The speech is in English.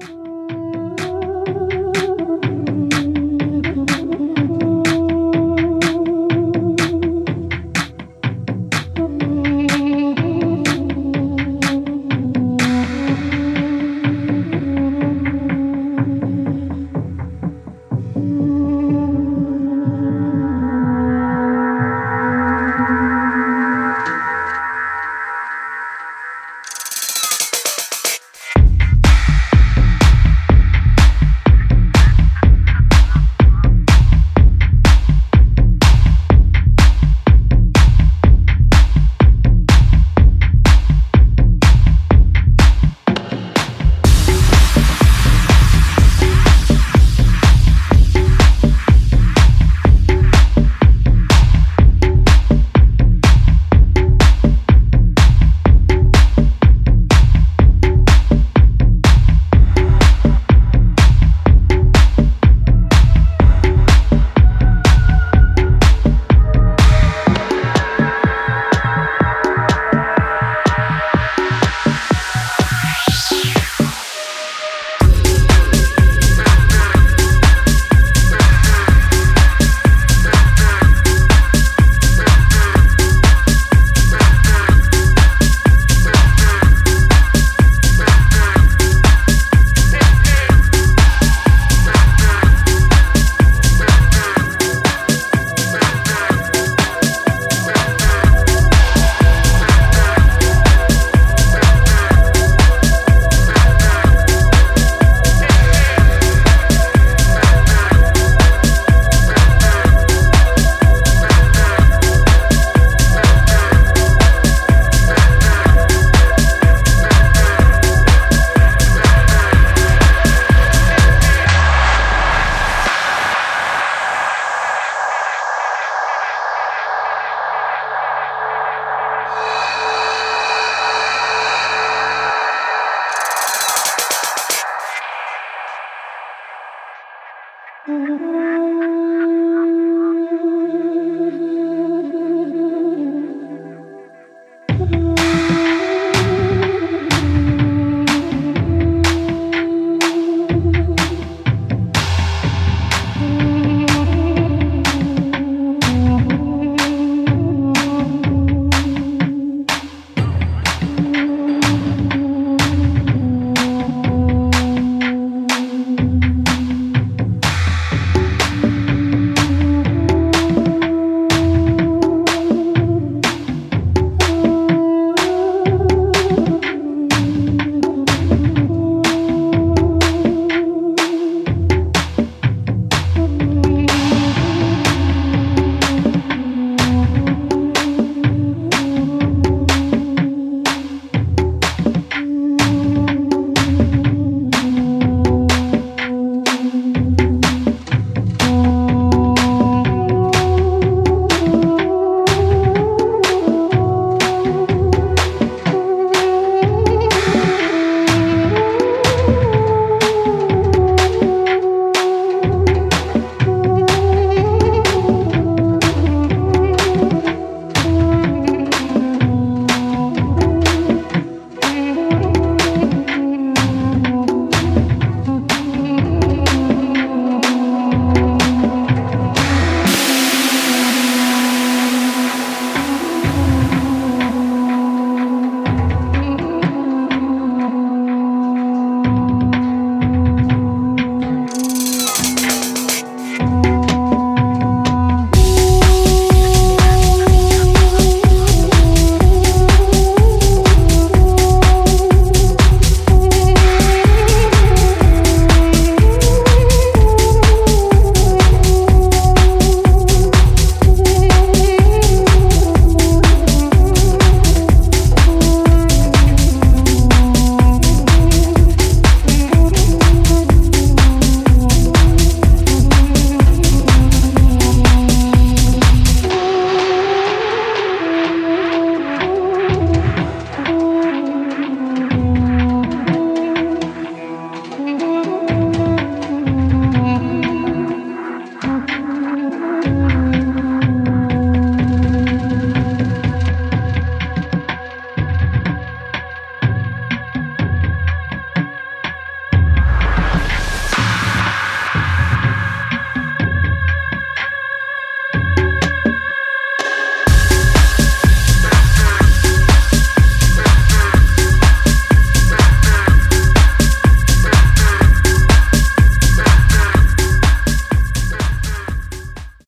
Mm-hmm.